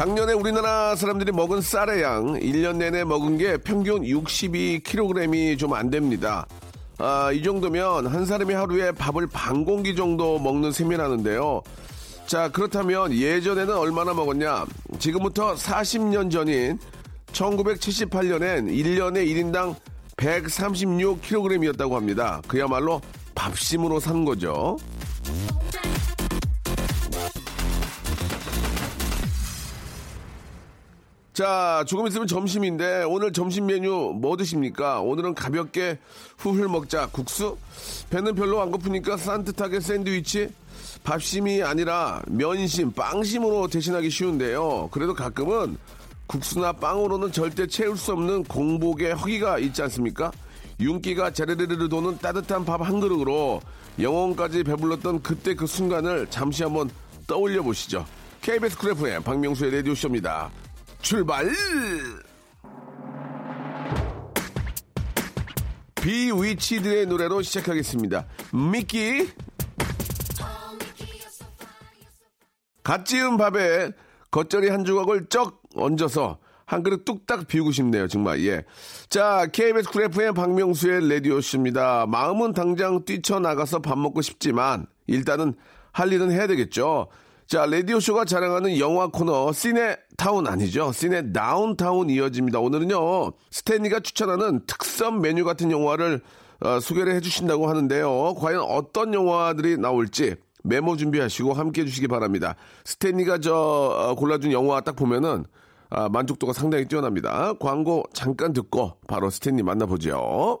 작년에 우리나라 사람들이 먹은 쌀의 양 1년 내내 먹은 게 평균 62kg이 좀 안 됩니다 아, 이 정도면 한 사람이 하루에 밥을 반 공기 정도 먹는 셈이라는데요 자, 그렇다면 예전에는 얼마나 먹었냐? 지금부터 40년 전인 1978년엔 1년에 1인당 136kg이었다고 합니다. 그야말로 밥심으로 산 거죠. 자, 조금 있으면 점심인데 오늘 점심 메뉴 뭐 드십니까? 오늘은 가볍게 후훌 먹자 국수? 배는 별로 안 고프니까 산뜻하게 샌드위치? 밥심이 아니라 면심, 빵심으로 대신하기 쉬운데요. 그래도 가끔은 국수나 빵으로는 절대 채울 수 없는 공복의 허기가 있지 않습니까? 윤기가 자르르르 도는 따뜻한 밥 한 그릇으로 영혼까지 배불렀던 그때 그 순간을 잠시 한번 떠올려 보시죠. KBS 쿨 FM의 박명수의 라디오쇼입니다. 출발! 비위치들의 노래로 시작하겠습니다. 미끼! 갓 지은 밥에 겉절이 한 조각을 쩍 얹어서 한 그릇 뚝딱 비우고 싶네요, 정말. 예. 자, KBS 쿨 FM 박명수의 라디오쇼입니다. 마음은 당장 뛰쳐나가서 밥 먹고 싶지만, 일단은 할 일은 해야 되겠죠. 자, 라디오쇼가 자랑하는 영화 코너, 시네 타운 아니죠. 시네 다운타운 이어집니다. 오늘은요, 스탠리가 추천하는 특선 메뉴 같은 영화를 어, 소개를 해주신다고 하는데요. 과연 어떤 영화들이 나올지, 메모 준비하시고 함께 해주시기 바랍니다. 스탠리가 저 어, 골라준 영화 딱 보면은 아, 만족도가 상당히 뛰어납니다. 광고 잠깐 듣고 바로 스탠리 만나보죠.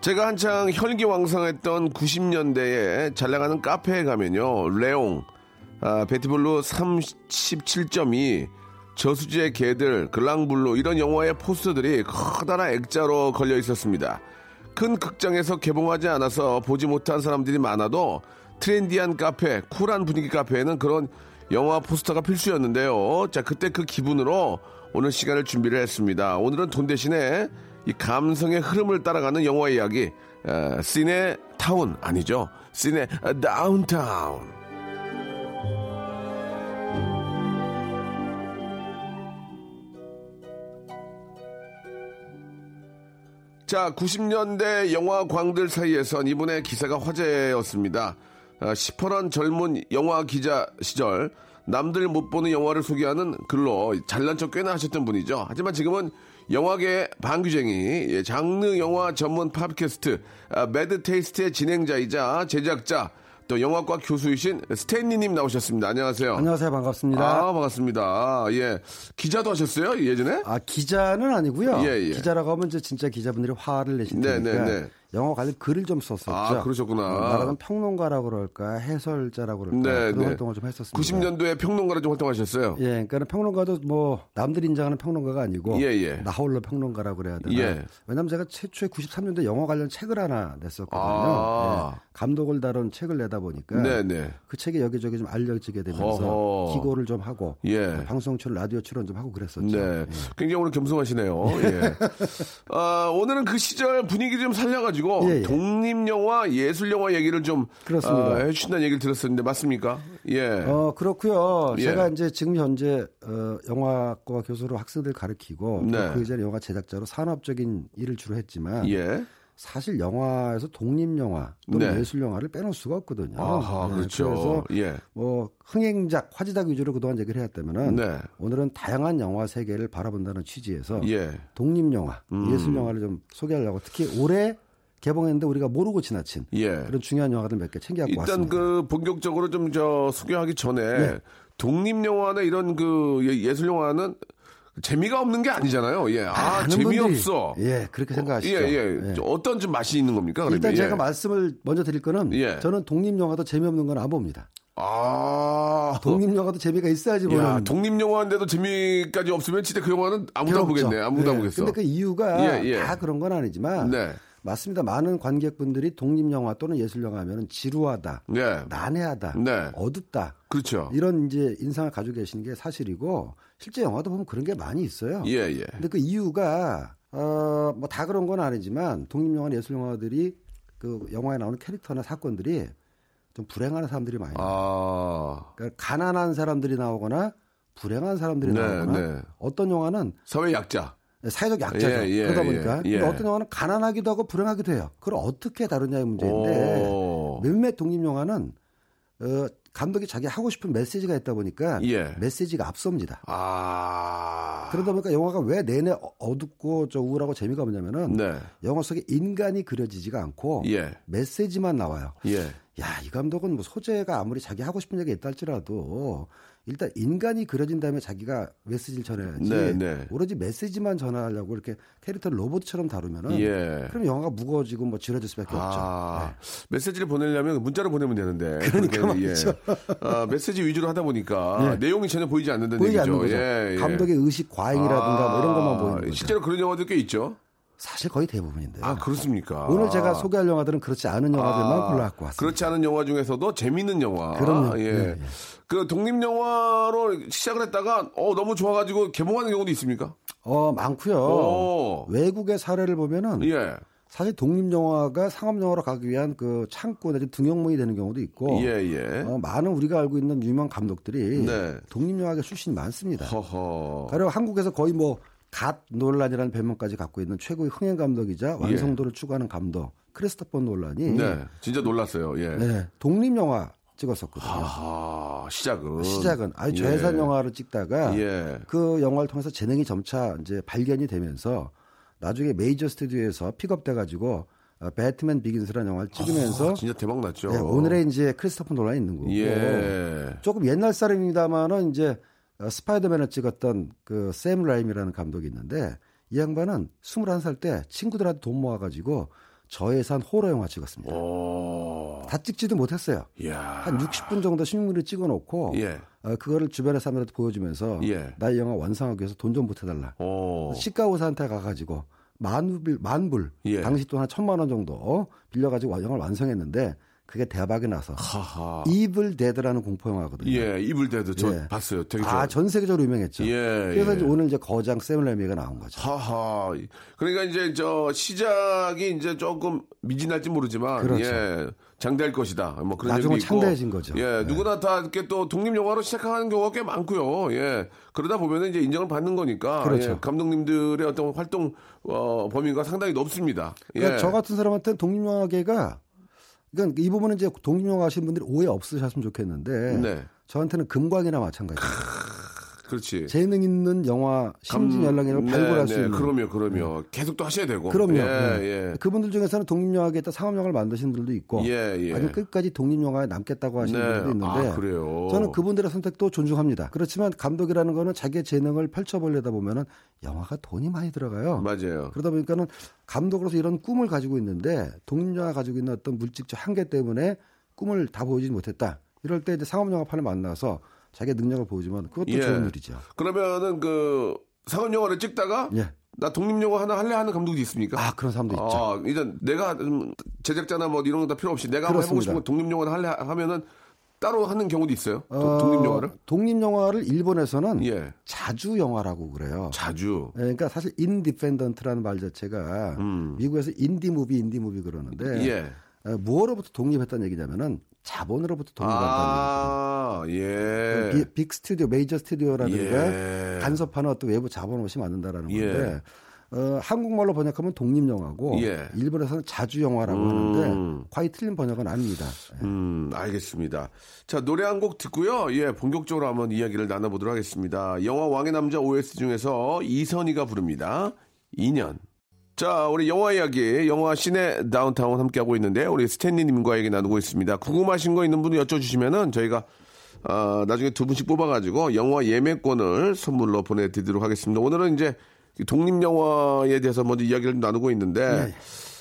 제가 한창 혈기왕성했던 90년대에 잘 나가는 카페에 가면요. 레옹, 아, 베티블루 37.2, 저수지의 개들, 글랑블루 이런 영화의 포스터들이 커다란 액자로 걸려 있었습니다. 큰 극장에서 개봉하지 않아서 보지 못한 사람들이 많아도 트렌디한 카페, 쿨한 분위기 카페에는 그런 영화 포스터가 필수였는데요. 자, 그때 그 기분으로 오늘 시간을 준비를 했습니다. 오늘은 돈 대신에 이 감성의 흐름을 따라가는 영화 이야기, 어, 시네 타운 아니죠? 시네 다운타운. 자, 90년대 영화 광들 사이에선 이분의 기사가 화제였습니다. 아, 시퍼런 젊은 영화 기자 시절 남들 못 보는 영화를 소개하는 글로 잘난 척 꽤나 하셨던 분이죠. 하지만 지금은 영화계 방귀쟁이, 예, 장르 영화 전문 팟캐스트 아, 매드 테이스트의 진행자이자 제작자 또 영화과 교수이신 스탠리님 나오셨습니다. 안녕하세요. 안녕하세요. 반갑습니다. 아, 반갑습니다. 예. 기자도 하셨어요? 예전에? 아, 기자는 아니고요. 예, 예. 기자라고 하면 이제 진짜 기자분들이 화를 내신 네, 네, 네. 영화 관련 글을 좀 썼었죠. 아, 그러셨구나. 어, 말하면 평론가라고 그럴까, 해설자라고 그럴까 네, 그런 네. 활동을 좀 했었습니다. 90년도에 평론가로 좀 활동하셨어요. 예, 그러니까 평론가도 뭐 남들이 인정하는 평론가가 아니고 예, 예. 나 홀로 평론가라고 그래야 되나. 예. 왜냐면 제가 최초에 93년도 영화 관련 책을 하나 냈었거든요. 아. 예, 감독을 다룬 책을 내다 보니까 네, 네. 그 책이 여기저기 좀 알려지게 되면서 허허. 기고를 좀 하고 예. 방송 출연, 라디오 출연 좀 하고 그랬었죠. 네. 예. 굉장히 오늘 겸손하시네요. 예. 아, 오늘은 그 시절 분위기 좀 살려가지고 예, 예. 독립 영화, 예술 영화 얘기를 좀 그렇습니다. 아, 해주신다는 얘기를 들었었는데 맞습니까? 예. 어, 그렇고요. 예. 제가 이제 지금 현재 어, 영화과 교수로 학생들 가르치고 또 네. 그 이전에 영화 제작자로 산업적인 일을 주로 했지만 예. 사실 영화에서 독립 영화 또는 네. 예술 영화를 빼놓을 수가 없거든요. 아하, 네, 그렇죠. 그래서 예. 뭐 흥행작, 화제작 위주로 그동안 얘기를 해왔다면은 네. 오늘은 다양한 영화 세계를 바라본다는 취지에서 예. 독립 영화, 음. 예술 영화를 좀 소개하려고 특히 올해 개봉했는데 우리가 모르고 지나친 예. 그런 중요한 영화들 몇개 일단 왔습니다. 그 본격적으로 좀 저 소개하기 전에 네. 독립 영화나 이런 그 예- 예술 영화는 재미가 없는 게 아니잖아요. 예. 아, 많은 재미없어. 예, 그렇게 생각하시죠. 예, 예. 예. 좀 어떤 좀 맛이 있는 겁니까? 그러면? 일단 예. 제가 말씀을 먼저 드릴 거는 예. 저는 독립 영화도 재미없는 건 안 봅니다. 아. 독립 영화도 재미가 있어야지 야, 보는. 독립 영화인데도 재미까지 없으면 진짜 그 영화는 아무도 안. 보겠네. 아무도 안 예. 보겠어. 근데 그 이유가 예, 예. 다 그런 건 아니지만 네. 맞습니다. 많은 관객분들이 독립 영화 또는 예술 영화 하면은 지루하다, 네. 난해하다, 네. 어둡다 그렇죠. 이런 이제 인상을 가지고 계시는 게 사실이고 실제 영화도 보면 그런 게 많이 있어요. 예, 예. 근데 그 이유가 어 뭐 다 그런 건 아니지만 독립 영화, 예술 영화들이 그 영화에 나오는 캐릭터나 사건들이 좀 불행한 사람들이 많이 나와요. 아. 그러니까 가난한 사람들이 나오거나 불행한 사람들이 네, 나오거나 네. 어떤 영화는 사회 약자. 사회적 약자죠. 예, 예, 그러다 보니까 예, 예. 어떤 영화는 가난하기도 하고 불행하기도 해요. 그걸 어떻게 다루냐의 문제인데 오. 몇몇 독립 영화는 어, 감독이 자기 하고 싶은 메시지가 있다 보니까 예. 메시지가 앞섭니다. 아. 그러다 보니까 영화가 왜 내내 어- 어둡고 저 우울하고 재미가 없냐면은 네. 영화 속에 인간이 그려지지가 않고 예. 메시지만 나와요. 예. 야, 이 감독은 뭐 소재가 아무리 자기 하고 싶은 얘기가 있다 할지라도 일단 인간이 그려진 다음에 자기가 메시지를 전해야지. 네, 네. 오로지 메시지만 전하려고 이렇게 캐릭터를 로봇처럼 다루면은 예. 그럼 영화가 무거워지고 뭐 지루해질 수밖에 아, 없죠. 네. 메시지를 보내려면 문자로 보내면 되는데. 그러니까 그렇게, 말이죠. 아, 메시지 위주로 하다 보니까 예. 내용이 전혀 보이지 않는다는 보이지 얘기죠. 않는 거죠. 예, 예. 감독의 의식 과잉이라든가 뭐 이런 것만 보이는 거죠. 실제로 그런 영화들 꽤 있죠. 사실 거의 대부분인데요. 아, 그렇습니까? 오늘 제가 소개할 영화들은 그렇지 않은 영화들만 아, 골라갖고 왔습니다. 그렇지 않은 영화 중에서도 재밌는 영화. 그럼요. 예. 예, 예. 그 독립 영화로 시작을 했다가 어 너무 좋아가지고 개봉하는 경우도 있습니까? 어, 많고요. 오. 외국의 사례를 보면은 예. 사실 독립 영화가 상업 영화로 가기 위한 그 창구 내지 등용문이 되는 경우도 있고 예, 예. 어, 많은 우리가 알고 있는 유명 감독들이 네. 독립 영화계 출신이 많습니다. 허허. 가령 한국에서 거의 뭐 갓 논란이라는 별명까지 갖고 있는 최고의 흥행 감독이자 완성도를 추구하는 감독 크리스토퍼 논란이 예. 네. 진짜 놀랐어요. 예. 네, 독립 영화 찍었었거든요. 아, 시작은. 시작은 아주 예. 저예산 영화를 찍다가 예. 그 영화를 통해서 재능이 점차 이제 발견이 되면서 나중에 메이저 스튜디오에서 픽업돼 가지고 어, 배트맨 비긴스라는 영화를 찍으면서 아, 진짜 대박 났죠. 네, 오늘의 이제 크리스토퍼 놀란이 있는 거고 예. 조금 옛날 사람입니다만은 이제 어, 스파이더맨을 찍었던 그 샘 레이미라는 감독이 있는데 이 양반은 21살 때 친구들한테 돈 모아가지고 저예산 호러 영화 찍었습니다. 오. 다 찍지도 못했어요. 이야. 한 60분 정도 신문을 찍어놓고 예. 어, 그거를 주변의 사람들한테 보여주면서 예. 나 이 영화 완성하기 위해서 돈 좀 보태달라. 오. 치과의사한테 가가지고 만불 만불 예. 당시 돈한 천만 원 정도 빌려가지고 영화를 완성했는데 그게 대박이 나서 하하. 이블 데드라는 공포 영화거든요. 예, 이블 데드 저 예. 봤어요. 되게 좋아. 아, 전 세계적으로 유명했죠. 예, 그래서 예. 오늘 이제 거장 샘 레이미가 나온 거죠. 하하. 그러니까 이제 저 시작이 이제 조금 미진할지 모르지만 그렇죠. 예. 장대할 것이다. 뭐 그런 나중은 얘기도 있고. 창대해진 거죠. 예, 네. 누구나 다 이렇게 또 독립 영화로 시작하는 경우가 꽤 많고요. 예. 그러다 보면은 이제 인정을 받는 거니까 그렇죠. 예, 감독님들의 어떤 활동 어, 범위가 상당히 높습니다. 예. 그러니까 저 같은 사람한테는 독립 영화계가 그러니까 이 부분은 이제 독립영화 하시는 분들이 오해 없으셨으면 좋겠는데 네. 저한테는 금광이나 마찬가지예요. 그렇지. 재능 있는 영화 심진 감- 연락이라고 네, 발굴할 네, 수 있는 그럼요, 그럼요. 계속 또 하셔야 되고. 그럼요. 예, 네. 예. 그분들 중에서는 독립영화계에다 상업영화를 만드신 분들도 있고 예, 예. 아주 끝까지 독립영화에 남겠다고 하시는 네. 분들도 있는데 아, 그래요? 저는 그분들의 선택도 존중합니다. 그렇지만 감독이라는 거는 자기의 재능을 펼쳐보려다 보면은 영화가 돈이 많이 들어가요. 맞아요. 그러다 보니까는 감독으로서 이런 꿈을 가지고 있는데 독립영화 가지고 있는 어떤 물질적 한계 때문에 꿈을 다 보여주지 못했다. 이럴 때 이제 상업영화판을 만나서 자기의 능력을 보여주면 그것도 예. 좋은 일이죠. 그러면은 그 상업 영화를 찍다가 예. 나 독립 영화 하나 할래 하는 감독도 있습니까? 아 그런 사람도 있죠. 아, 일단 내가 음, 제작자나 뭐 이런 거 다 필요 없이 내가 한번 해보고 그렇습니다. 싶은 거 독립 영화를 할래 하면은 따로 하는 경우도 있어요. 도- 어, 독립 영화를? 독립 영화를 일본에서는 예. 자주 영화라고 그래요. 자주. 예, 그러니까 사실 independent라는 말 자체가 미국에서 indie movie indie movie 그러는데 음. 예. 어, 무엇로부터 독립했다는 얘기냐면은 자본으로부터 독립한다는 아, 예. 얘기죠. 비- 빅 스튜디오, 메이저 스튜디오라든가 예. 간섭하는 어떤 외부 자본 없이 만든다라는 예. 건데 어, 한국말로 번역하면 독립영화고 예. 일본에서는 자주영화라고 음. 하는데 과히 틀린 번역은 아닙니다. 예. 음, 알겠습니다. 자, 노래 한 곡 듣고요. 예, 본격적으로 한번 이야기를 나눠보도록 하겠습니다. 영화 왕의 남자 OS 중에서 이선희가 부릅니다. 2년. 자, 우리 영화 이야기, 영화 시내 다운타운 함께하고 있는데, 우리 스탠리님과 얘기 나누고 있습니다. 궁금하신 거 있는 분은 여쭤주시면은 저희가, 어, 나중에 두 분씩 뽑아가지고 영화 예매권을 선물로 보내드리도록 하겠습니다. 오늘은 이제 독립영화에 대해서 먼저 이야기를 좀 나누고 있는데,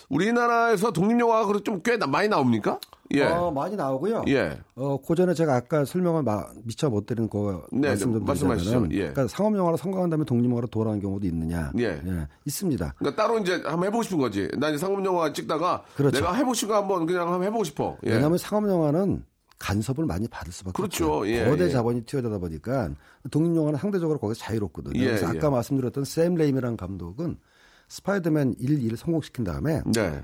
우리나라에서 독립영화가 그래도 좀 꽤 많이 나옵니까? 예. 어, 많이 나오고요. 예. 어, 그 전에 제가 아까 설명을 마, 미처 못 드린 거 네, 말씀 좀. 드리자면, 예. 그러니까 상업 영화로 성공한 다음에 독립 영화로 돌아간 경우도 있느냐? 예. 있습니다. 그러니까 따로 이제 한번 해보고 싶은 거지. 나 이제 상업 영화 찍다가 그렇죠. 내가 해보고 거 한번 그냥 한번 해보고 싶어. 예. 왜냐하면 상업 영화는 간섭을 많이 받을 수밖에 그렇죠. 예, 거대 예. 자본이 투여되다 보니까 독립 영화는 상대적으로 거기서 자유롭거든요. 예, 그래서 예. 아까 말씀드렸던 샘 레이미라는 감독은 스파이더맨 1, 2를 성공시킨 다음에 네.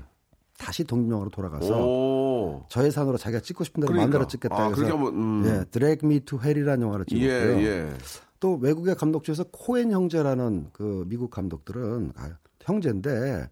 다시 독립영화로 돌아가서 오. 저예산으로 자기가 찍고 싶은 대로 그러니까. 마음대로 찍겠다 아, 한번, 음. 예, 드래그 미 투 헬이라는 영화를 예, 찍었고요. 예. 또 외국의 감독 중에서 코엔 형제라는 그 미국 감독들은 아, 형제인데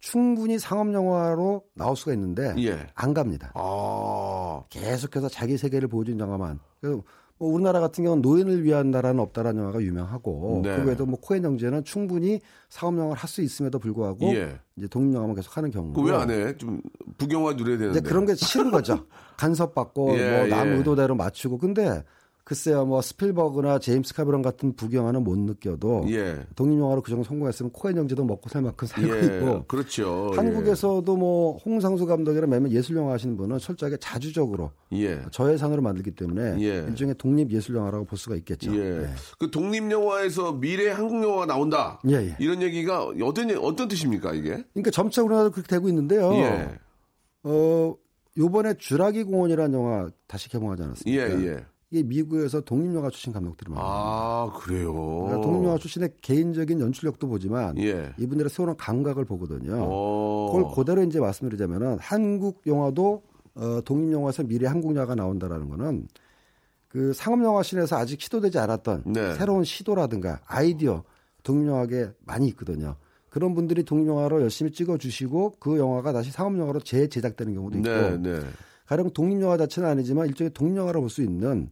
충분히 상업 영화로 나올 수가 있는데 예. 안 갑니다. 아. 계속해서 자기 세계를 보여준 영화만. 그래서 뭐 우리나라 같은 경우는 노인을 위한 나라는 없다라는 영화가 유명하고 네. 그 외에도 뭐 코엔 형제는 충분히 상업 영화를 할 수 있음에도 불구하고 예. 이제 독립 영화만 계속 하는 경우. 그 왜 안 해? 좀 북영화 누려야 되는데. 이제 그런 게 싫은 거죠. 간섭받고 예, 뭐남 예. 의도대로 맞추고 근데 글쎄요 뭐 스필버그나 제임스 카메론 같은 북영화는 못 느껴도 예. 독립 영화로 그 정도 성공했으면 코엔 형제도 먹고 살 만큼 살고 예. 있고 그렇죠. 한국에서도 뭐 홍상수 감독이나 몇몇 예술 영화 하시는 분은 철저하게 자주적으로 예. 예. 저예산으로 만들기 때문에 예. 일종의 독립 예술 영화라고 볼 수가 있겠죠. 예. 네. 그 독립 영화에서 미래 한국 영화가 나온다. 예, 예. 이런 얘기가 어떤 어떤 뜻입니까 이게? 그러니까 점차 우리나라도 그렇게 되고 있는데요. 예. 어, 요번에 주라기 공원이라는 영화 다시 개봉하지 예, 않았습니까? 예. 이게 미국에서 독립영화 출신 감독들이 많아요. 아, 그래요. 그러니까 독립영화 출신의 개인적인 연출력도 보지만 예. 이분들의 세우는 감각을 보거든요. 어. 그걸 그대로 이제 말씀드리자면은 한국 영화도 어, 독립영화에서 미래 한국 영화가 나온다라는 거는 그 상업영화 신에서 아직 시도되지 않았던 네. 새로운 시도라든가 아이디어 독립영화에 많이 있거든요. 그런 분들이 독립영화로 열심히 찍어주시고 그 영화가 다시 상업영화로 재제작되는 경우도 있고 네, 네. 가령 독립영화 자체는 아니지만 일종의 독립영화로 볼 수 있는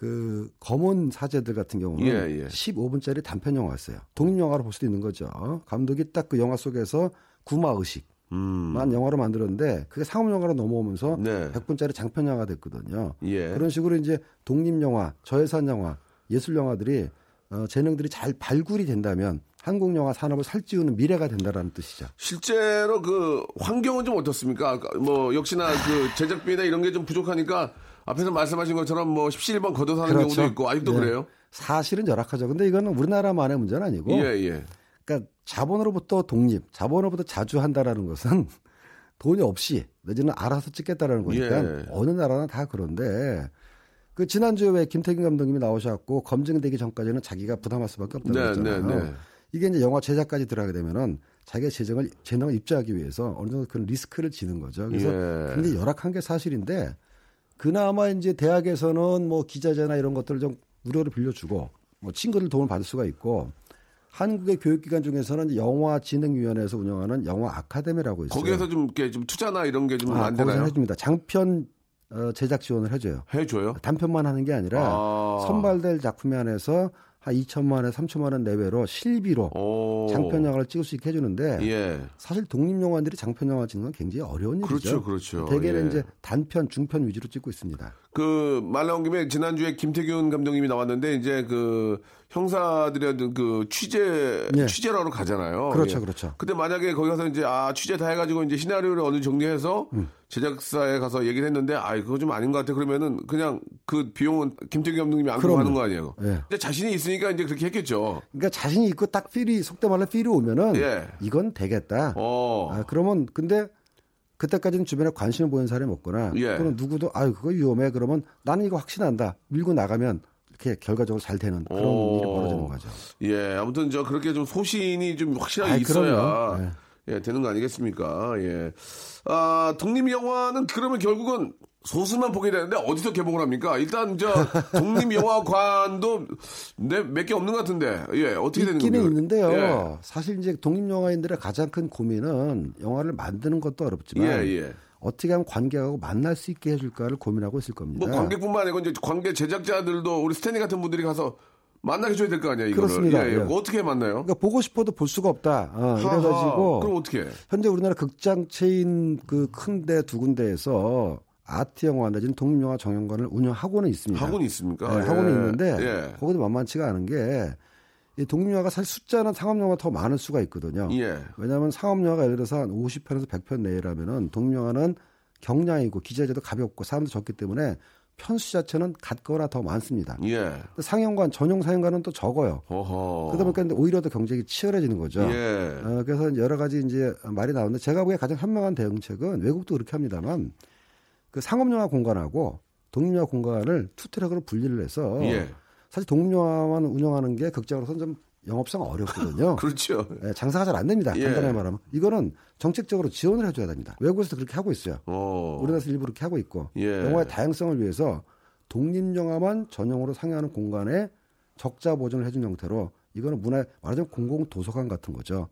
그 검은 사제들 같은 경우는 예, 예. 15분짜리 단편 영화였어요. 독립 영화로 볼 수도 있는 거죠. 감독이 딱 그 영화 속에서 구마 의식만 영화로 만들었는데 그게 상업 영화로 넘어오면서 음. 네. 100분짜리 장편 영화가 됐거든요. 예. 그런 식으로 이제 독립 영화, 저예산 영화, 예술 영화들이 어, 재능들이 잘 발굴이 된다면 한국 영화 산업을 살찌우는 미래가 된다라는 뜻이죠. 실제로 그 환경은 좀 어떻습니까? 뭐 역시나 그 제작비나 이런 게 좀 부족하니까 앞에서 말씀하신 것처럼 뭐 17번 걷어서 하는 경우도 있고 아직도 네. 그래요? 사실은 열악하죠. 근데 이거는 우리나라만의 문제는 아니고 예, 예. 그러니까 자본으로부터 독립, 자본으로부터 자주한다라는 것은 돈이 없이 내지는 알아서 찍겠다라는 거니까 예. 어느 나라나 다 그런데 그 지난주에 왜 김태균 감독님이 나오셔갖고 검증되기 전까지는 자기가 부담할 수밖에 없다고 네, 했잖아요. 네, 네. 이게 이제 영화 제작까지 들어가게 되면은 자기가 재정을 재능을 입주하기 위해서 어느 정도 그런 리스크를 지는 거죠. 그래서 예. 굉장히 열악한 게 사실인데 그나마 이제 대학에서는 뭐 기자재나 이런 것들을 좀 무료로 빌려주고 뭐 친구들 도움을 받을 수가 있고 한국의 교육기관 중에서는 영화진흥위원회에서 운영하는 영화 아카데미라고 있어요. 거기에서 좀 이렇게 좀 투자나 이런 게좀 아, 안 되나요? 해줍니다. 장편 어, 제작 지원을 해줘요. 해줘요? 단편만 하는 게 아니라 아. 선발될 작품에 한해서 한 2천만 원, 3천만 원 내외로 실비로 오. 장편 영화를 찍을 수 있게 해주는데 예. 사실 독립 영화들이 장편 영화 찍는 건 굉장히 어려운 일이죠. 그렇죠, 그렇죠. 대개는 예. 이제 단편, 중편 위주로 찍고 있습니다. 그 말 나온 김에 지난주에 김태균 감독님이 나왔는데 이제 그 형사들의 그 취재 예. 취재를 하러 가잖아요. 그렇죠, 예. 그렇죠. 근데 만약에 거기 가서 이제 아 취재 다 해가지고 이제 시나리오를 어느 정도 정리해서 음. 제작사에 가서 얘기를 했는데 아 그거 좀 아닌 것 같아 그러면은 그냥 그 비용은 김태균 감독님이 안고. 가는 거 아니에요. 예. 근데 자신이 있으니까 이제 그렇게 했겠죠. 그러니까 자신이 있고 딱 필이 속된 말로 필이 오면은 예. 이건 되겠다. 어. 아, 그러면 근데 그때까지는 주변에 관심을 보이는 사람이 없거나 예. 또는 누구도 아유 그거 위험해 그러면 나는 이거 확신한다 밀고 나가면 이렇게 결과적으로 잘 되는 그런 오. 일이 벌어지는 거죠. 예, 아무튼 저 그렇게 좀 소신이 좀 확실하게 아이, 있어야 그럼요. 예. 예, 되는 거 아니겠습니까? 예. 아, 독립 영화는 그러면 결국은 소수만 보게 되는데 어디서 개봉을 합니까? 일단 저 독립 영화관도 몇 개 없는 것 같은데 예 어떻게 되는 겁니까? 있는데요. 예. 사실 이제 독립 영화인들의 가장 큰 고민은 영화를 만드는 것도 어렵지만 예, 예. 어떻게 하면 관객하고 만날 수 있게 해줄까를 고민하고 있을 겁니다. 뭐 관객뿐만 아니고 이제 관계 제작자들도 우리 스탠리 같은 분들이 가서 만나게 줘야 될 거 아니야 이거를. 그렇습니다. 예, 예. 예. 뭐 어떻게 만나요? 그러니까 보고 싶어도 볼 수가 없다. 어, 이래가지고 그럼 어떻게? 해? 현재 우리나라 극장 체인 그 큰 데 두 군데에서 아트 영화 내지는 독립 영화 전용관을 운영하고는 있습니다. 하고는 있습니까? 네, 예. 하고는 있는데 예. 거기도 만만치가 않은 게 이 독립 영화가 사실 숫자는 상업 영화 더 많을 수가 있거든요. 예. 왜냐하면 상업 영화가 예를 들어서 한 50편에서 100편 내라면은 독립 영화는 경량이고 기자재도 가볍고 사람도 적기 때문에 편수 자체는 같거나 더 많습니다. 예. 상영관 전용 상영관은 또 적어요. 어허. 그러다 보니까 오히려 더 경쟁이 치열해지는 거죠. 예. 어, 그래서 여러 가지 이제 말이 나오는데 제가 보기에 가장 현명한 대응책은 외국도 그렇게 합니다만 그 상업영화 공간하고 독립영화 공간을 two track으로 분리를 해서 예. 사실 독립영화만 운영하는 게 극장으로서는 좀 영업상 어렵거든요. 그렇죠. 예, 장사가 잘 안 됩니다. 예. 간단하게 말하면 이거는 정책적으로 지원을 해줘야 됩니다. 외국에서도 그렇게 하고 있어요. 어. 우리나라에서 일부 그렇게 하고 있고 예. 영화의 다양성을 위해서 독립 영화만 전용으로 상영하는 공간에 적자 보전을 해준 형태로 이거는 문화 말하자면 공공 도서관 같은 거죠.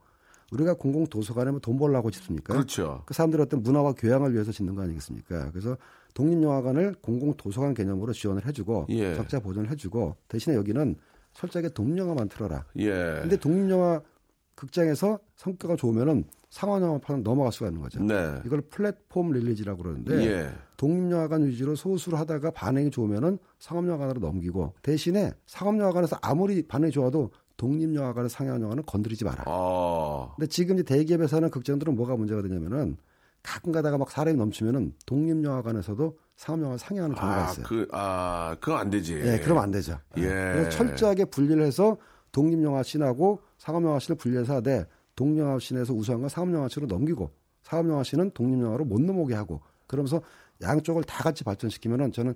우리가 공공 도서관에 뭐 돈 벌라고 짓습니까? 그렇죠. 그 사람들의 어떤 문화와 교양을 위해서 짓는 거 아니겠습니까? 그래서 독립 영화관을 공공 도서관 개념으로 지원을 해주고 예. 적자 보존을 해주고 대신에 여기는 철저하게 독립 영화만 틀어라. 예. 근데 독립 영화 극장에서 성과가 좋으면은 상업 영화판은 넘어갈 수가 있는 거죠. 네. 이걸 플랫폼 릴리즈라고 그러는데 예. 독립영화관 위주로 소수로 하다가 반응이 좋으면은 상업영화관으로 넘기고 대신에 상업영화관에서 아무리 반응이 좋아도 독립영화관을 상영한 영화는 건드리지 마라. 아. 근데 지금 이제 대기업에서 하는 극장들은 뭐가 문제가 되냐면은 가끔 가다가 막 사람이 넘치면은 독립영화관에서도 상업영화 상영하는 경우가 아, 있어요. 그, 아, 그건 안 되지. 예, 그러면 안 되죠. 예. 그래서 철저하게 분리를 해서 독립영화 씬하고 상업영화 씬을 분리해서 하되 독립영화 씬에서 우수한 건 상업영화 씬으로 넘기고 상업영화 씬은 독립영화로 못 넘어오게 하고 그러면서 양쪽을 다 같이 발전시키면은 저는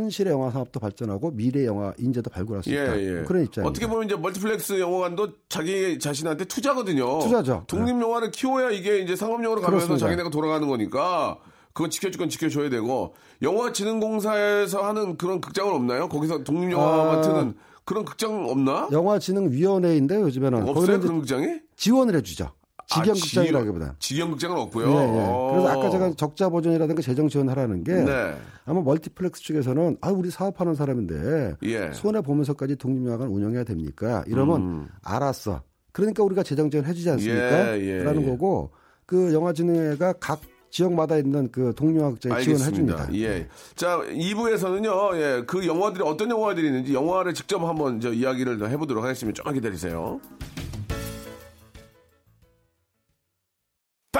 현실의 영화 산업도 발전하고 미래 영화 인재도 발굴할 수 예, 있다. 예. 뭐 그런 입장입니다. 어떻게 보면 이제 멀티플렉스 영화관도 자기 자신한테 투자거든요. 투자죠. 독립 영화를 키워야 이게 이제 상업 영화로 가면서 그렇습니다. 자기네가 돌아가는 거니까 그건 지켜줄 건 지켜줘야 되고 영화진흥공사에서 하는 그런 극장은 없나요? 거기서 독립 영화만 아. 트는 그런 극장 없나? 영화진흥위원회인데 요즘에는 없어요 그런 극장이? 지원을 해주죠. 직영 아, 극장이라기보다. 직영 극장은 없고요. 예, 예. 어. 그래서 아까 제가 적자 보전이라든가 재정 지원하라는 게 네. 아마 멀티플렉스 측에서는 아 우리 사업하는 사람인데 예. 손해 보면서까지 독립영화관 운영해야 됩니까? 이러면 알았어. 그러니까 우리가 재정 지원 해주지 않습니까? 음. 예, 예, 라는 예. 거고 그 영화진흥회가 각 지역마다 있는 그 독립영화 극장에 지원을 해줍니다. 예. 자, 2부에서는요, 예, 그 영화들이 어떤 영화들이 있는지 영화를 직접 한번 저 이야기를 더 해보도록 하겠습니다. 조금만 기다리세요.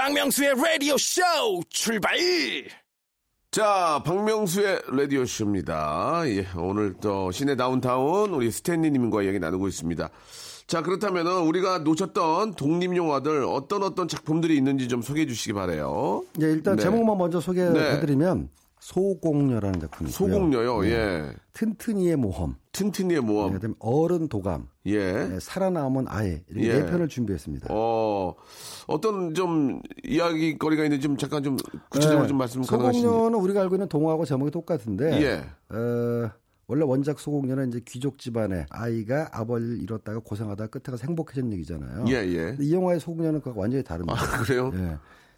박명수의 라디오 쇼 출발! 자, 박명수의 라디오 쇼입니다. 예, 오늘 또 시내 다운타운 우리 스탠리님과 얘기 나누고 있습니다. 자, 그렇다면은 우리가 놓쳤던 독립 영화들 어떤 어떤 작품들이 있는지 좀 소개해 주시기 바래요. 예, 일단 네. 제목만 먼저 소개해 드리면 소공녀라는 작품이고요. 소공녀요, 예. 튼튼이의 모험, 튼튼이의 모험, 그다음에 어른 도감, 예. 네, 살아남은 아이 이렇게 예. 네 편을 준비했습니다. 어, 어떤 좀 이야기거리가 있는지 좀 잠깐 좀 구체적으로 네, 좀 말씀 가능하신지. 소공녀는 우리가 알고 있는 동화하고 제목이 똑같은데 예. 어, 원래 원작 소공녀는 이제 귀족 집안의 아이가 아버지를 잃었다가 고생하다 끝에 가서 행복해진 얘기잖아요. 예, 예. 이 영화의 소공녀는 그거 완전히 다릅니다. 아, 그래요? 예.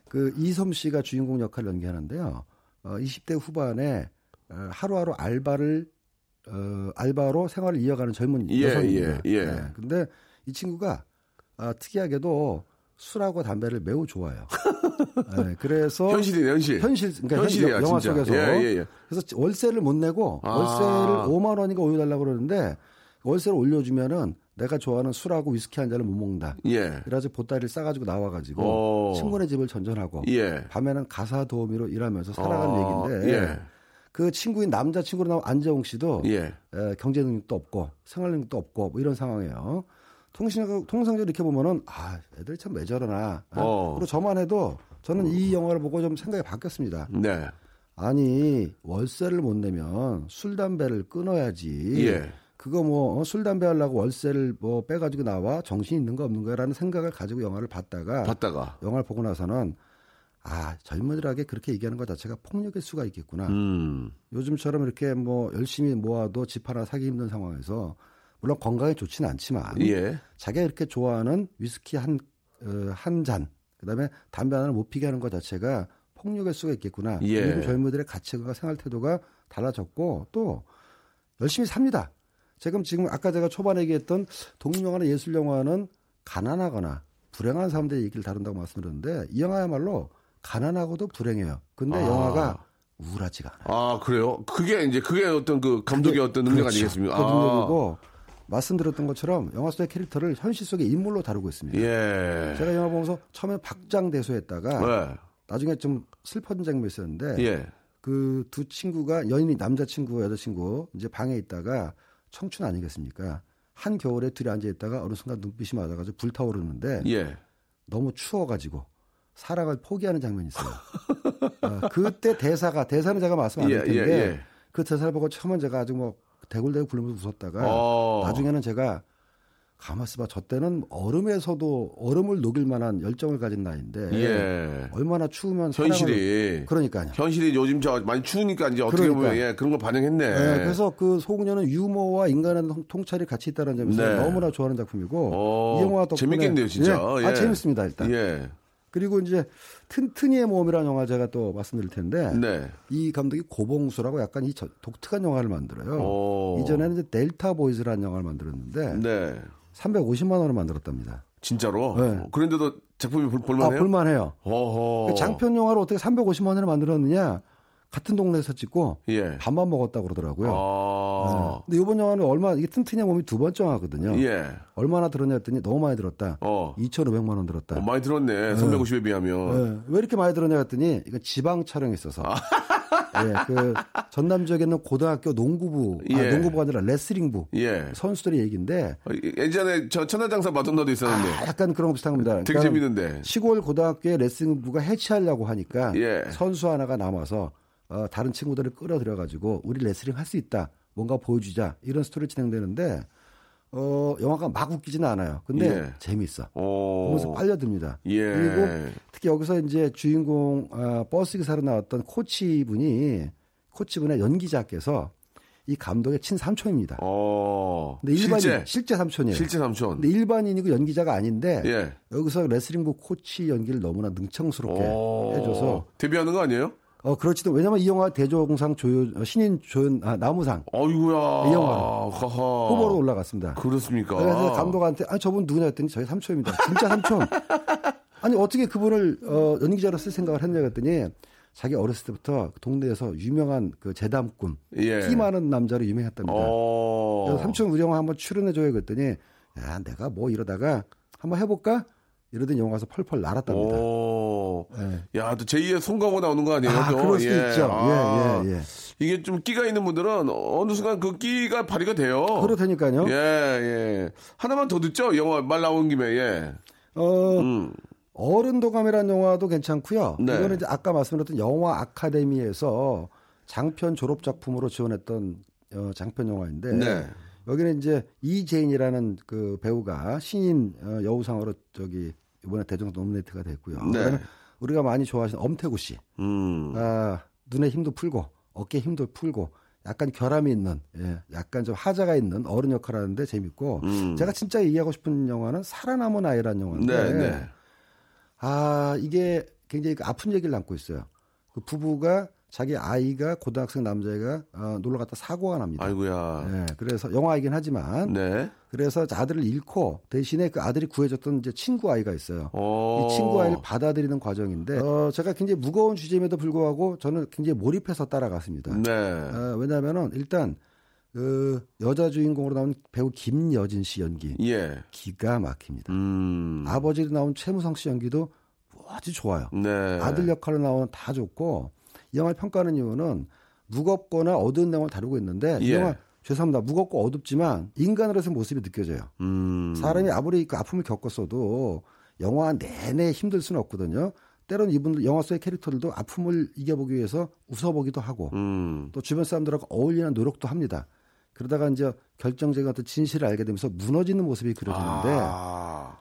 그 이섬 씨가 주인공 역할을 연기하는데요. 어, 20대 후반에 어, 하루하루 알바를 어, 알바로 생활을 이어가는 젊은 예, 여성입니다. 예, 예. 근데 이 친구가 아, 특이하게도 술하고 담배를 매우 좋아해요. 예, 그래서 현실이네, 현실. 현실 그러니까 현실이야, 현- 영화 진짜. 속에서 예, 예, 예. 그래서 월세를 못 내고 아. 월세를 5만 원인가 올려달라고 그러는데 월세를 올려주면은 내가 좋아하는 술하고 위스키 한 잔을 못 먹는다. 예. 그래가지고 보따리를 싸가지고 나와가지고 오. 친구네 집을 전전하고 예. 밤에는 가사 도우미로 일하면서 살아가는 아, 얘기인데 예. 그 친구인 남자 친구로 나온 안재홍 씨도 예. 에, 경제 능력도 없고 생활 능력도 없고 뭐 이런 상황이에요. 통신 통상적으로 이렇게 보면은 아 애들이 참왜 저러나. 어. 그리고 저만 해도 저는 이 영화를 보고 좀 생각이 바뀌었습니다. 네. 아니 월세를 못 내면 술 담배를 끊어야지. 예. 그거 뭐 술 담배 하려고 월세를 뭐 빼가지고 나와 정신 있는 거 없는 거라는 생각을 가지고 영화를 봤다가 봤다가. 영화를 보고 나서는 아 젊은이들에게 그렇게 얘기하는 것 자체가 폭력일 수가 있겠구나. 음. 요즘처럼 이렇게 뭐 열심히 모아도 집 하나 사기 힘든 상황에서 물론 건강에 좋지는 않지만 예. 자기가 이렇게 좋아하는 위스키 한, 어, 한 잔, 그 다음에 담배 하나를 못 피게 하는 것 자체가 폭력일 수가 있겠구나. 예. 요즘 젊은이들의 가치관과 생활 태도가 달라졌고 또 열심히 삽니다. 지금 지금 아까 제가 초반에 얘기했던 독립영화나 예술영화는 가난하거나 불행한 사람들의 얘기를 다룬다고 말씀드렸는데 이 영화야말로 가난하고도 불행해요. 근데 아. 영화가 우울하지가 않아요. 아, 그래요? 그게 이제 그게 어떤 그 감독의 어떤 능력 그렇죠. 아니겠습니까? 그 아. 능력이고 말씀드렸던 것처럼 영화 속의 캐릭터를 현실 속의 인물로 다루고 있습니다. 예. 제가 영화 보면서 처음에 박장대소했다가 네. 나중에 좀 슬픈 장면이 있었는데 예. 그두 친구가 연인이 남자친구 여자친구 이제 방에 있다가 청춘 아니겠습니까? 한 겨울에 둘이 앉아 있다가 어느 순간 눈빛이 맞아가지고 불타오르는데 예. 너무 추워가지고 사랑을 포기하는 장면이 있어요. 어, 그때 대사가 대사는 제가 말씀 안 예, 드릴 예, 텐데 예. 그 대사를 보고 처음엔 제가 아주 뭐 대굴대굴 굴면서 웃었다가 어. 나중에는 제가 가만있어 봐. 저 때는 얼음에서도 얼음을 녹일 만한 열정을 가진 나이인데 예. 얼마나 추우면 현실이 그러니까요. 현실이 요즘 저 많이 추우니까 이제 어떻게 그러니까. 보면 예, 그런 걸 반영했네. 네, 그래서 그 소그녀는 유머와 인간의 통- 통찰이 같이 있다는 점에서 네. 너무나 좋아하는 작품이고 어, 이 영화 덕분에 재밌겠네요, 진짜. 예, 아 예. 재밌습니다 일단. 예. 그리고 이제 튼튼이의 모험이라는 영화 제가 또 말씀드릴 텐데 네. 이 감독이 고봉수라고 약간 이 저- 독특한 영화를 만들어요. 오. 이전에는 이제 델타 보이즈라는 영화를 만들었는데 네. 350만 원을 만들었답니다. 진짜로? 네. 그런데도 작품이 볼, 아, 볼만해요? 볼만해요. 어허. 장편 영화를 어떻게 350만 원에 만들었느냐? 같은 동네에서 찍고 예. 밥만 먹었다고 그러더라고요. 아. 네. 근데 이번 영화는 얼마 이게 튼튼이 몸이 두 번째 영화거든요. 예. 얼마나 들었냐 했더니 너무 많이 들었다. 어. 2,500만 원 들었다. 어, 많이 들었네. 350에 비하면. 네. 왜 이렇게 많이 들었냐 했더니 이건 지방 촬영이 있어서. 예, 그 전남 지역에 있는 고등학교 농구부, 아, 예. 농구부가 아니라 레슬링부 예. 선수들의 얘기인데 어, 예전에 저 천하장사 마돈나도 있었는데. 아, 약간 그런 거 비슷한 겁니다. 되게 그러니까 재밌는데. 시골 고등학교의 레슬링부가 해체하려고 하니까 예. 선수 하나가 남아서 어, 다른 친구들을 끌어들여 가지고 우리 레슬링 할 수 있다. 뭔가 보여주자. 이런 스토리 진행되는데 어, 영화가 막 웃기지는 않아요. 근데 예. 재밌어. 어. 보면서 빨려듭니다. 예. 그리고 특히 여기서 이제 주인공 아, 버스 기사로 나왔던 코치분이 코치분의 연기자께서 이 감독의 친삼촌입니다. 어. 근데 일반인 실제. 실제 삼촌이에요. 실제 삼촌. 근데 일반인이고 연기자가 아닌데 예. 여기서 레슬링부 코치 연기를 너무나 능청스럽게 어. 해줘서 데뷔하는 거 아니에요? 어 그렇지도 왜냐면 이 영화 대조공상 조연 어, 신인 조연 아, 나무상 어이구야. 이 허허. 후보로 올라갔습니다. 그렇습니까? 그래서 감독한테 아 저분 누구냐 했더니 저희 삼촌입니다. 진짜 삼촌. 아니 어떻게 그분을 어, 연기자로 쓸 생각을 했냐 했더니 자기 어렸을 때부터 동네에서 유명한 그 재담꾼 예. 끼 많은 남자로 유명했답니다. 어. 그래서 삼촌 우리 영화 한번 출연해줘요 그랬더니 야 내가 뭐 이러다가 한번 해볼까 이러더니 영화 가서 펄펄 날았답니다. 오. 예. 야, 또 제2의 송강호 나오는 거 아니에요? 아 또? 그럴 수도 예. 있죠. 아. 예, 예, 예. 이게 좀 끼가 있는 분들은 어느 순간 그 끼가 발휘가 돼요. 그렇다니까요. 예, 예. 하나만 더 듣죠? 영화 말 나온 김에, 예. 어, 음. 어른 도감이라는 영화도 괜찮고요. 네. 이거는 이제 아까 말씀드렸던 영화 아카데미에서 장편 졸업 작품으로 지원했던 어, 장편 영화인데 네. 여기는 이제 이재인이라는 그 배우가 신인 어, 여우상으로 저기 이번에 대중 노미네이트가 됐고요. 네. 그다음에 우리가 많이 좋아하시는 엄태구 씨, 음. 아, 눈에 힘도 풀고 어깨 힘도 풀고 약간 결함이 있는, 예, 약간 좀 하자가 있는 어른 역할을 하는데 재밌고 음. 제가 진짜 얘기하고 싶은 영화는 살아남은 아이라는 영화인데 네, 네. 아, 이게 굉장히 그 아픈 얘기를 담고 있어요. 그 부부가 자기 아이가 고등학생 남자애가 어, 놀러 갔다 사고가 납니다. 아이고야. 네, 그래서 영화이긴 하지만 네. 그래서 아들을 잃고 대신에 그 아들이 구해줬던 이제 친구 아이가 있어요. 어. 이 친구 아이를 받아들이는 과정인데 어, 제가 굉장히 무거운 주제임에도 불구하고 저는 굉장히 몰입해서 따라갔습니다. 네. 어, 왜냐하면은 일단 그 여자 주인공으로 나온 배우 김여진 씨 연기 예. 기가 막힙니다. 음. 아버지로 나온 최무성 씨 연기도 아주 좋아요. 네. 아들 역할로 나오는 다 좋고 이 영화를 평가하는 이유는 무겁거나 어두운 내용을 다루고 있는데 이 예. 영화 죄송합니다 무겁고 어둡지만 인간으로서의 모습이 느껴져요. 음. 사람이 아무리 그 아픔을 겪었어도 영화 내내 힘들 수는 없거든요. 때로는 이분들 영화 속의 캐릭터들도 아픔을 이겨보기 위해서 웃어보기도 하고 음. 또 주변 사람들하고 어울리는 노력도 합니다. 그러다가 이제 결정적인 어떤 진실을 알게 되면서 무너지는 모습이 그려지는데 아,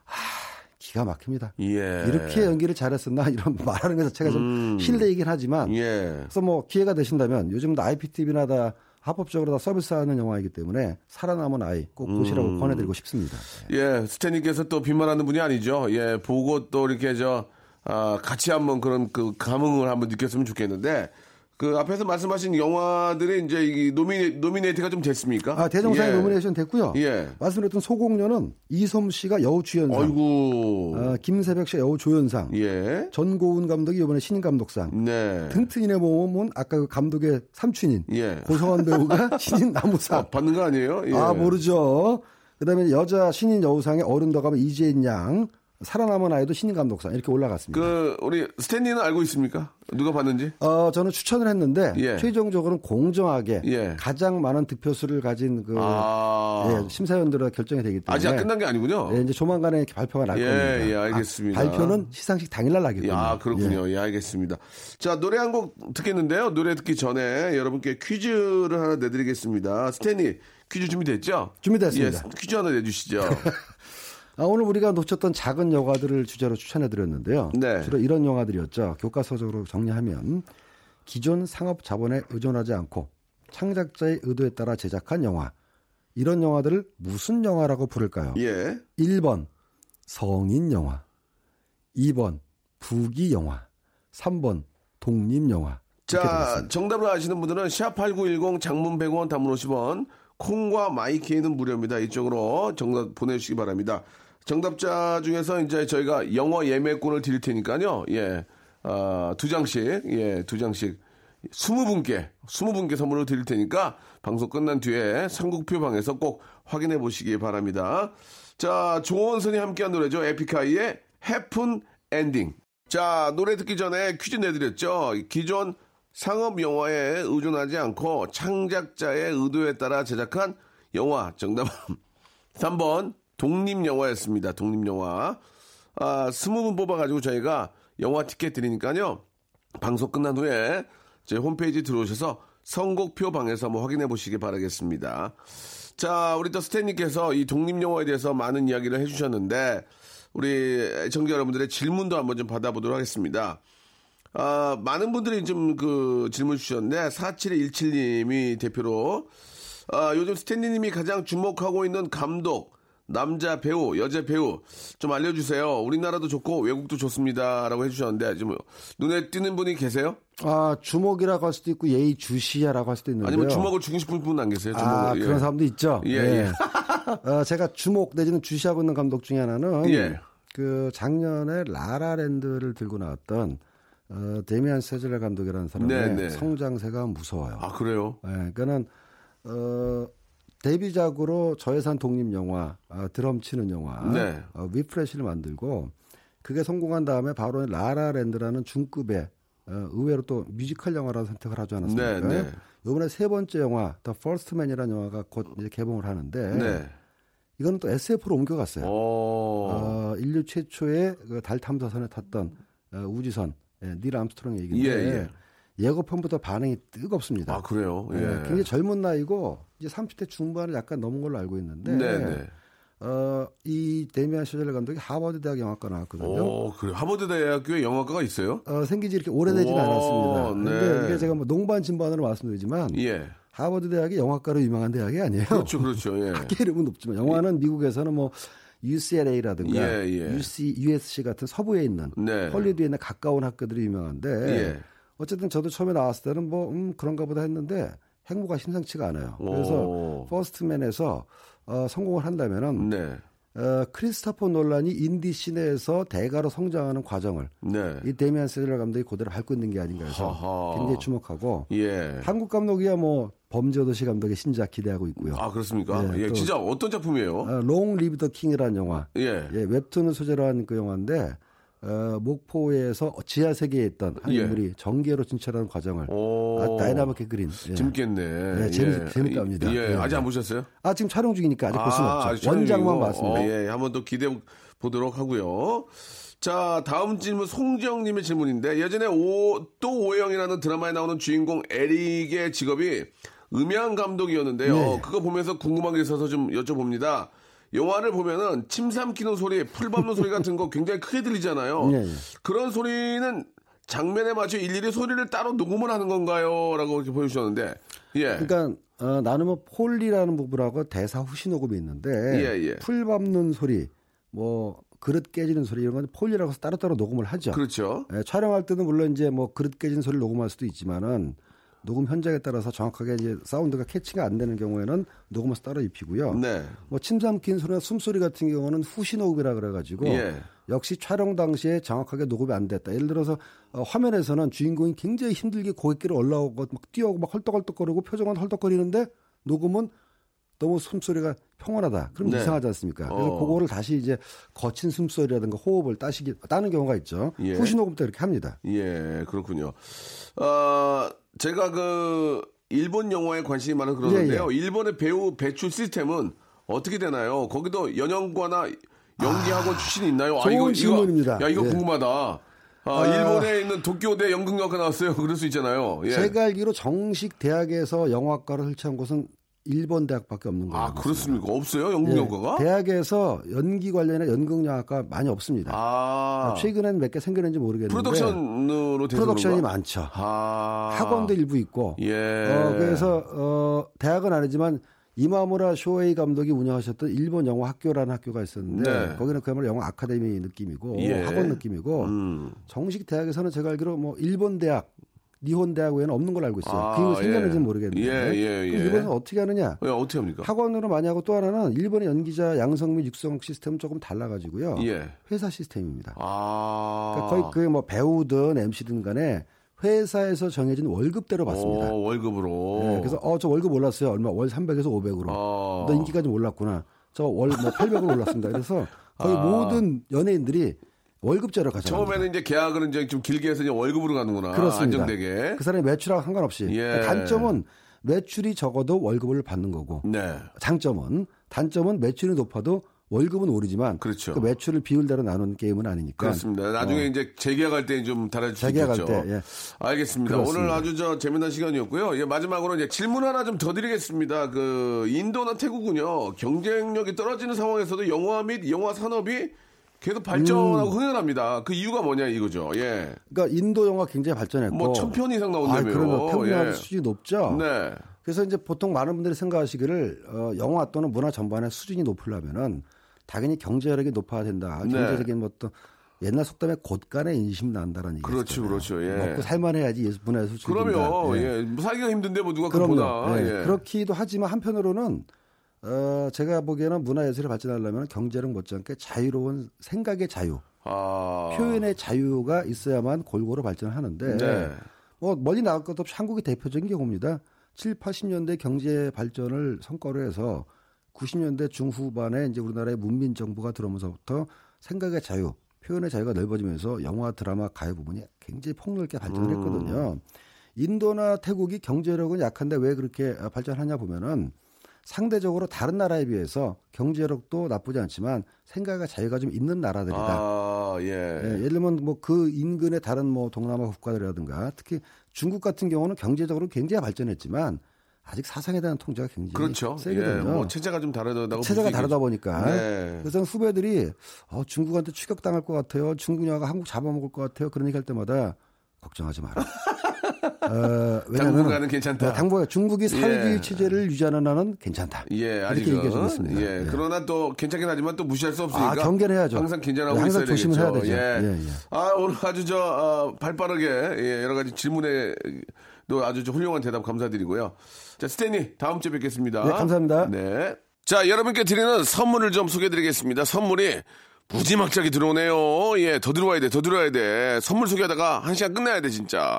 기가 막힙니다. 예. 이렇게 연기를 잘했었나 이런 말하는 것 자체가 좀 음. 실례이긴 하지만 예. 그래서 뭐 기회가 되신다면 요즘 도 IPTV나 다 합법적으로 다 서비스하는 영화이기 때문에 살아남은 아이 꼭 보시라고 음. 권해드리고 싶습니다. 예, 스탠님께서 또 빈말하는 분이 아니죠. 예, 보고 또 이렇게 저, 아, 같이 한번 그런 그 감흥을 한번 느꼈으면 좋겠는데, 그 앞에서 말씀하신 영화들이 이제 이 노미네, nominate가 좀 됐습니까? 아 대종상에 예. nomination 됐고요. 예. 말씀드렸던 소공녀는 이솜 씨가 여우 주연상, 아이고. 어, 김새벽 씨가 여우 조연상, 예. 전고운 감독이 이번에 신인 감독상, 네. 튼튼이의 모험은 아까 그 감독의 삼촌인 예. 고성완 배우가 신인 남우상. 아, 받는 거 아니에요? 예. 아 모르죠. 그 다음에 여자 신인 여우상에 어른도감의 이재인 양, 살아남은 아이도 신인 감독상 이렇게 올라갔습니다. 그, 우리 스탠리는 알고 있습니까? 누가 봤는지? 어 저는 추천을 했는데 예. 최종적으로는 공정하게 예. 가장 많은 득표수를 가진 그 아. 예, 심사위원들과 결정이 되기 때문에 아직 안 끝난 게 아니군요. 예, 이제 조만간에 발표가 날 예, 겁니다. 예, 알겠습니다. 아, 발표는 시상식 당일날 나겠군요. 아, 그렇군요. 예. 알겠습니다. 자, 노래 한 곡 듣겠는데요. 노래 듣기 전에 여러분께 퀴즈를 하나 내드리겠습니다. 스탠리, 퀴즈 준비됐죠? 준비됐습니다. 예, 퀴즈 하나 내주시죠. 아, 오늘 우리가 놓쳤던 작은 영화들을 주제로 추천해드렸는데요. 네. 주로 이런 영화들이었죠. 교과서적으로 정리하면 기존 상업 자본에 의존하지 않고 창작자의 의도에 따라 제작한 영화. 이런 영화들을 무슨 영화라고 부를까요? 예. 1번 성인 영화, 2번 부기 영화, 3번 독립 영화. 자. 정답을 아시는 분들은 샵8910 장문 100원 단문 50원 콩과 마이케이는 무료입니다. 이쪽으로 정답 보내주시기 바랍니다. 정답자 중에서 이제 저희가 영화 예매권을 드릴 테니까요. 예. 아, 두 장씩, 예, 두 장씩. 스무 분께, 스무 분께 선물을 드릴 테니까 방송 끝난 뒤에 선곡표 방에서 꼭 확인해 보시기 바랍니다. 자, 조원선이 함께한 노래죠. 에픽하이의 헤픈 엔딩. 자, 노래 듣기 전에 퀴즈 내드렸죠. 기존 상업 영화에 의존하지 않고 창작자의 의도에 따라 제작한 영화. 정답은 3번 독립영화였습니다. 독립영화. 아, 스무 분 뽑아가지고 저희가 영화 티켓 드리니까요. 방송 끝난 후에 제 홈페이지 들어오셔서 선곡표 방에서 한번 확인해 보시기 바라겠습니다. 자, 우리 또 스탠님께서 이 독립영화에 대해서 많은 이야기를 해주셨는데, 우리 애청자 여러분들의 질문도 한번 좀 받아보도록 하겠습니다. 아, 많은 분들이 좀 그 질문 주셨는데, 4717님이 대표로, 아, 요즘 스탠리님이 가장 주목하고 있는 감독, 남자 배우, 여자 배우 좀 알려주세요. 우리나라도 좋고 외국도 좋습니다라고 해주셨는데 지금 눈에 띄는 분이 계세요? 아, 주목이라고 할 수도 있고 예의 주시야라고 할 수도 있는데요. 아니면 주먹을 주고 싶은 분 안 계세요? 주먹을, 아, 예. 그런 사람도 있죠. 예, 예. 어, 제가 주목 내지는 주시하고 있는 감독 중에 하나는 예. 그 작년에 라라랜드를 들고 나왔던 어, 데미안 셔젤 감독이라는 사람의 네, 네. 성장세가 무서워요. 아 그래요? 예, 그러니까는 어, 데뷔작으로 저예산 독립 영화, 아, 드럼 치는 영화, 네. 어, 위플래쉬를 만들고 그게 성공한 다음에 바로 라라랜드라는 중급의 어, 의외로 또 뮤지컬 영화라는 선택을 하지 않았습니까? 네, 네. 이번에 세 번째 영화 First Man이라는 영화가 곧 이제 개봉을 하는데 네. 이거는 또 SF로 옮겨갔어요. 어. 어, 인류 최초의 그 달 탐사선에 탔던 어, 우주선 예, 닐 암스트롱의 얘기인데 예, 예. 예고편부터 반응이 뜨겁습니다. 아 그래요? 예, 예. 굉장히 젊은 나이고 이제 30대 중반을 약간 넘은 걸로 알고 있는데 네, 네. 어, 이 데미안 셔젤 감독이 하버드 대학 영화과 나왔거든요. 오, 그래. 하버드 대학교에 영화과가 있어요? 어, 생긴 지 이렇게 오래되지는 우와, 않았습니다. 근데 네. 이게 제가 뭐 농반 진반으로 말씀드리지만 예. 하버드 대학이 영화과로 유명한 대학이 아니에요. 그렇죠, 그렇죠. 예. 학계 이름은 높지만 영화는 미국에서는 뭐 UCLA라든가 예, 예. UC, USC 같은 서부에 있는 네. 헐리우드에 있는 가까운 학교들이 유명한데 예. 어쨌든 저도 처음에 나왔을 때는 뭐 음, 그런가 보다 했는데 행보가 심상치가 않아요. 그래서 오. First Man에서 어, 성공을 한다면은 네. 어, 크리스토퍼 놀란이 인디 scene에서 대가로 성장하는 과정을 네. 이 데미안 셔젤 감독이 그대로 밟고 있는 게 아닌가 해서 하하. 굉장히 주목하고 예. 한국 감독이야 뭐 범죄도시 감독의 신작 기대하고 있고요. 아, 그렇습니까? 네, 예. 또- 진짜 어떤 작품이에요? 어, Long Live the King이라는 영화. 예. 예, 웹툰을 소재로 한 그 영화인데 어, 목포에서 지하 세계에 있던 한 예. 인물이 정계로 진출하는 과정을 오. 아, 다이나믹하게 그린. 예. 재밌겠네. 네, 재밌- 재밌답니다. 예. 예. 아직 안 보셨어요? 아 지금 촬영 중이니까 아직 볼 수는 없죠. 촬영이고. 봤습니다. 어, 예, 한번 또 기대해 보도록 하고요. 자, 다음 질문 송정님의 질문인데 예전에 오, 또 오해영이라는 드라마에 나오는 주인공 에릭의 직업이 음향 감독이었는데요. 네. 그거 보면서 궁금한 게 있어서 좀 여쭤봅니다. 영화를 보면은 침 삼키는 소리, 풀 밟는 소리 같은 거 굉장히 크게 들리잖아요. 네, 네. 그런 소리는 장면에 맞춰 일일이 소리를 따로 녹음을 하는 건가요? 라고 이렇게 보내주셨는데, 예. 그러니까 어, 나누면 foley라는 부분하고 대사 후시 녹음이 있는데 예, 예. 풀 밟는 소리, 뭐 그릇 깨지는 소리 이런 건 foley라고 해서 따로따로 녹음을 하죠. 그렇죠. 예, 촬영할 때는 물론 이제 뭐 그릇 깨진 소리 녹음할 수도 있지만은 녹음 현장에 따라서 정확하게 이제 사운드가 캐치가 안 되는 경우에는 녹음해서 따로 입히고요. 네. 뭐 침 삼킨 소리나 숨소리 같은 경우는 후시 녹음이라 그래가지고 예. 역시 촬영 당시에 정확하게 녹음이 안 됐다. 예를 들어서 어, 화면에서는 주인공이 굉장히 힘들게 고갯길을 올라오고 막 뛰어오고 막 헐떡헐떡거리고 표정은 헐떡거리는데 녹음은 너무 숨소리가 평온하다. 그럼 네. 이상하지 않습니까? 그래서 어. 그거를 다시 이제 거친 숨소리라든가 호흡을 따시기 따는 경우가 있죠. 예. 후시 녹음 때 이렇게 합니다. 예, 그렇군요. 어, 제가 그, 일본 영화에 관심이 많아 그러는데요. 예, 일본의 배우 배출 시스템은 어떻게 되나요? 거기도 연영과나 연기학원 출신이 있나요? 아, 좋은 질문입니다. 야, 이거 예. 궁금하다. 아, 아. 일본에 있는 도쿄대 연극영화가 나왔어요. 그럴 수 있잖아요. 예. 제가 알기로 정식 대학에서 영화과를 설치한 곳은 일본 대학밖에 없는 거예요. 아, 그렇습니까? 없어요? 연극영화가? 예, 대학에서 연기 관련이나 연극영화과 많이 없습니다. 아, 최근엔 몇 개 생겼는지 모르겠는데 프로덕션으로 프로덕션이? 많죠. 아. 학원도 일부 있고. 예. 어, 그래서 어, 대학은 아니지만 이마무라 쇼헤이 감독이 운영하셨던 일본 영화 학교라는 학교가 있었는데 네. 거기는 그야말로 영화 아카데미 느낌이고 예. 학원 느낌이고 음. 정식 대학에서는 제가 알기로 뭐 일본 대학, 니혼 대학 외에는 없는 걸로 알고 있어요. 아, 그게 뭐 생겼는지는 예. 모르겠는데. 예, 예, 예. 일본은 어떻게 하느냐? 예, 어떻게 합니까? 학원으로 많이 하고 또 하나는 일본의 연기자 양성 및 육성 시스템은 조금 달라가지고요. 예. 회사 시스템입니다. 아. 그러니까 거의 그 뭐 배우든 MC든 간에 회사에서 정해진 월급대로 받습니다. 오, 월급으로. 네, 그래서 어 저 월급 올랐어요. 얼마 월 300에서 500으로. 아. 너 인기까지 몰랐구나. 저 월 뭐 800으로 올랐습니다. 그래서 거의 아. 모든 연예인들이 월급제로 가죠. 처음에는 이제 계약을 이제 좀 길게 해서 이제 월급으로 가는구나. 그렇습니다. 안정되게. 그 사람의 매출하고 상관없이. 예. 단점은 매출이 적어도 월급을 받는 거고. 네. 장점은 단점은 매출이 높아도 월급은 오르지만 그렇죠. 그 매출을 비율대로 나누는 게임은 아니니까. 그렇습니다. 나중에 이제 재계약할 때좀 어. 있겠죠. 때, 예. 알겠습니다. 그렇습니다. 오늘 아주 저 재미난 시간이었고요. 예, 마지막으로 이제 질문 하나 좀 더 드리겠습니다. 그 인도나 태국은요 경쟁력이 떨어지는 상황에서도 영화 및 영화 산업이 계속 발전하고 음. 흥행합니다. 그 이유가 뭐냐 이거죠. 예. 그러니까 인도 영화 굉장히 발전했고. 뭐 천 편 이상 아, 나온다며요. 그러면 영화 예. 수준이 높죠. 네. 그래서 이제 보통 많은 분들이 생각하시기를 어, 영화 또는 문화 전반의 수준이 높으려면은 당연히 경제력이 높아야 된다. 네. 경제적인 뭐 어떤 옛날 속담에 곳간에 인심 난다라는 얘기. 그렇죠, 그렇죠, 예. 먹고 살만해야지 예술 문화의 수준이 그럼요. 된다. 예. 뭐 살기가 힘든데 뭐 누가. 보나. 예. 예. 그렇기도 하지만 한편으로는 어, 제가 보기에는 문화예술이 발전하려면 경제력 못지않게 자유로운 생각의 자유, 아. 표현의 자유가 있어야만 골고루 발전하는데 네. 뭐 멀리 나갈 것도 없이 한국이 대표적인 경우입니다. 7, 80년대 경제 발전을 성과로 해서 90년대 중후반에 이제 우리나라의 문민 정부가 들어오면서부터 생각의 자유, 표현의 자유가 넓어지면서 영화, 드라마, 가요 부분이 굉장히 폭넓게 발전을 음. 했거든요. 인도나 태국이 경제력은 약한데 왜 그렇게 발전하냐 보면은 상대적으로 다른 나라에 비해서 경제력도 나쁘지 않지만 생각의 자유가 좀 있는 나라들이다. 아, 예. 예, 예를 들면 뭐 그 인근의 다른 뭐 동남아 국가들이라든가 특히 중국 같은 경우는 경제적으로 굉장히 발전했지만 아직 사상에 대한 통제가 굉장히 그렇죠. 예. 세거든요. 뭐 체제가 좀 다르다고 체제가 다르다. 보니까 네. 그래서 후배들이 어, 중국한테 추격당할 것 같아요. 중국 영화가 한국 잡아먹을 것 같아요. 그런 얘기 할 때마다 걱정하지 마라. 어, 당분간은 괜찮다. 네, 당분간 중국이 사회주의 예. 체제를 유지하는 한은 괜찮다. 예. 얘기해주고 있습니다. 예, 예. 그러나 또 괜찮긴 하지만 또 무시할 수 없으니까. 아, 경계해야죠. 항상 긴장하고 네, 항상 조심을. 해야 되죠. 예. 예, 예. 아, 오늘 아주 저, 어, 발빠르게, 예, 여러 가지 질문에 또 아주 저 훌륭한 대답 감사드리고요. 자, 스탠리, 다음 주에 뵙겠습니다. 네, 감사합니다. 네. 자, 여러분께 드리는 선물을 좀 소개해 드리겠습니다. 선물이 무지막지하게 들어오네요. 예, 더 들어와야 돼, 더 들어와야 돼. 선물 소개하다가 한 시간 끝내야 돼, 진짜.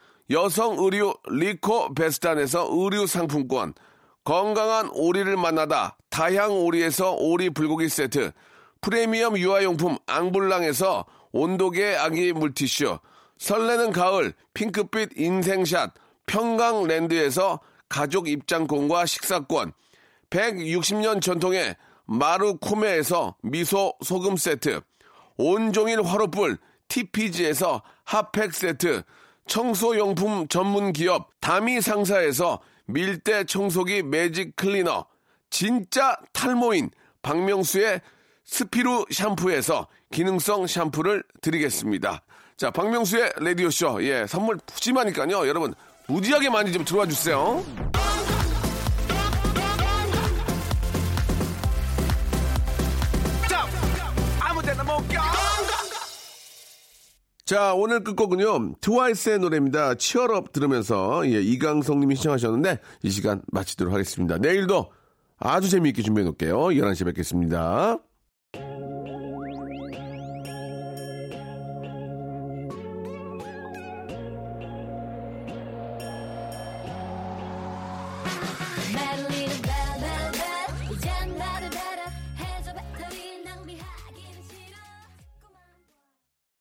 여성 의류 리코 베스탄에서 의류 상품권, 건강한 오리를 만나다 다향 오리에서 오리 불고기 세트, 프리미엄 유아용품 앙블랑에서 온도계 아기 물티슈, 설레는 가을 핑크빛 인생샷 평강랜드에서 가족 입장권과 식사권, 160년 전통의 마루코메에서 미소 소금 세트, 온종일 화로불 TPG에서 핫팩 세트, 청소용품 전문 기업 다미 상사에서 밀대 청소기 매직 클리너, 진짜 탈모인 박명수의 스피루 샴푸에서 기능성 샴푸를 드리겠습니다. 자, 박명수의 라디오쇼. 예, 선물 푸짐하니까요. 여러분, 무지하게 많이 좀 들어와 주세요. 자, 오늘 끝곡은요, 트와이스의 노래입니다. 치얼업 들으면서, 예, 이강성 님이 시청하셨는데, 이 시간 마치도록 하겠습니다. 내일도 아주 재미있게 준비해 놓을게요. 11시에 뵙겠습니다.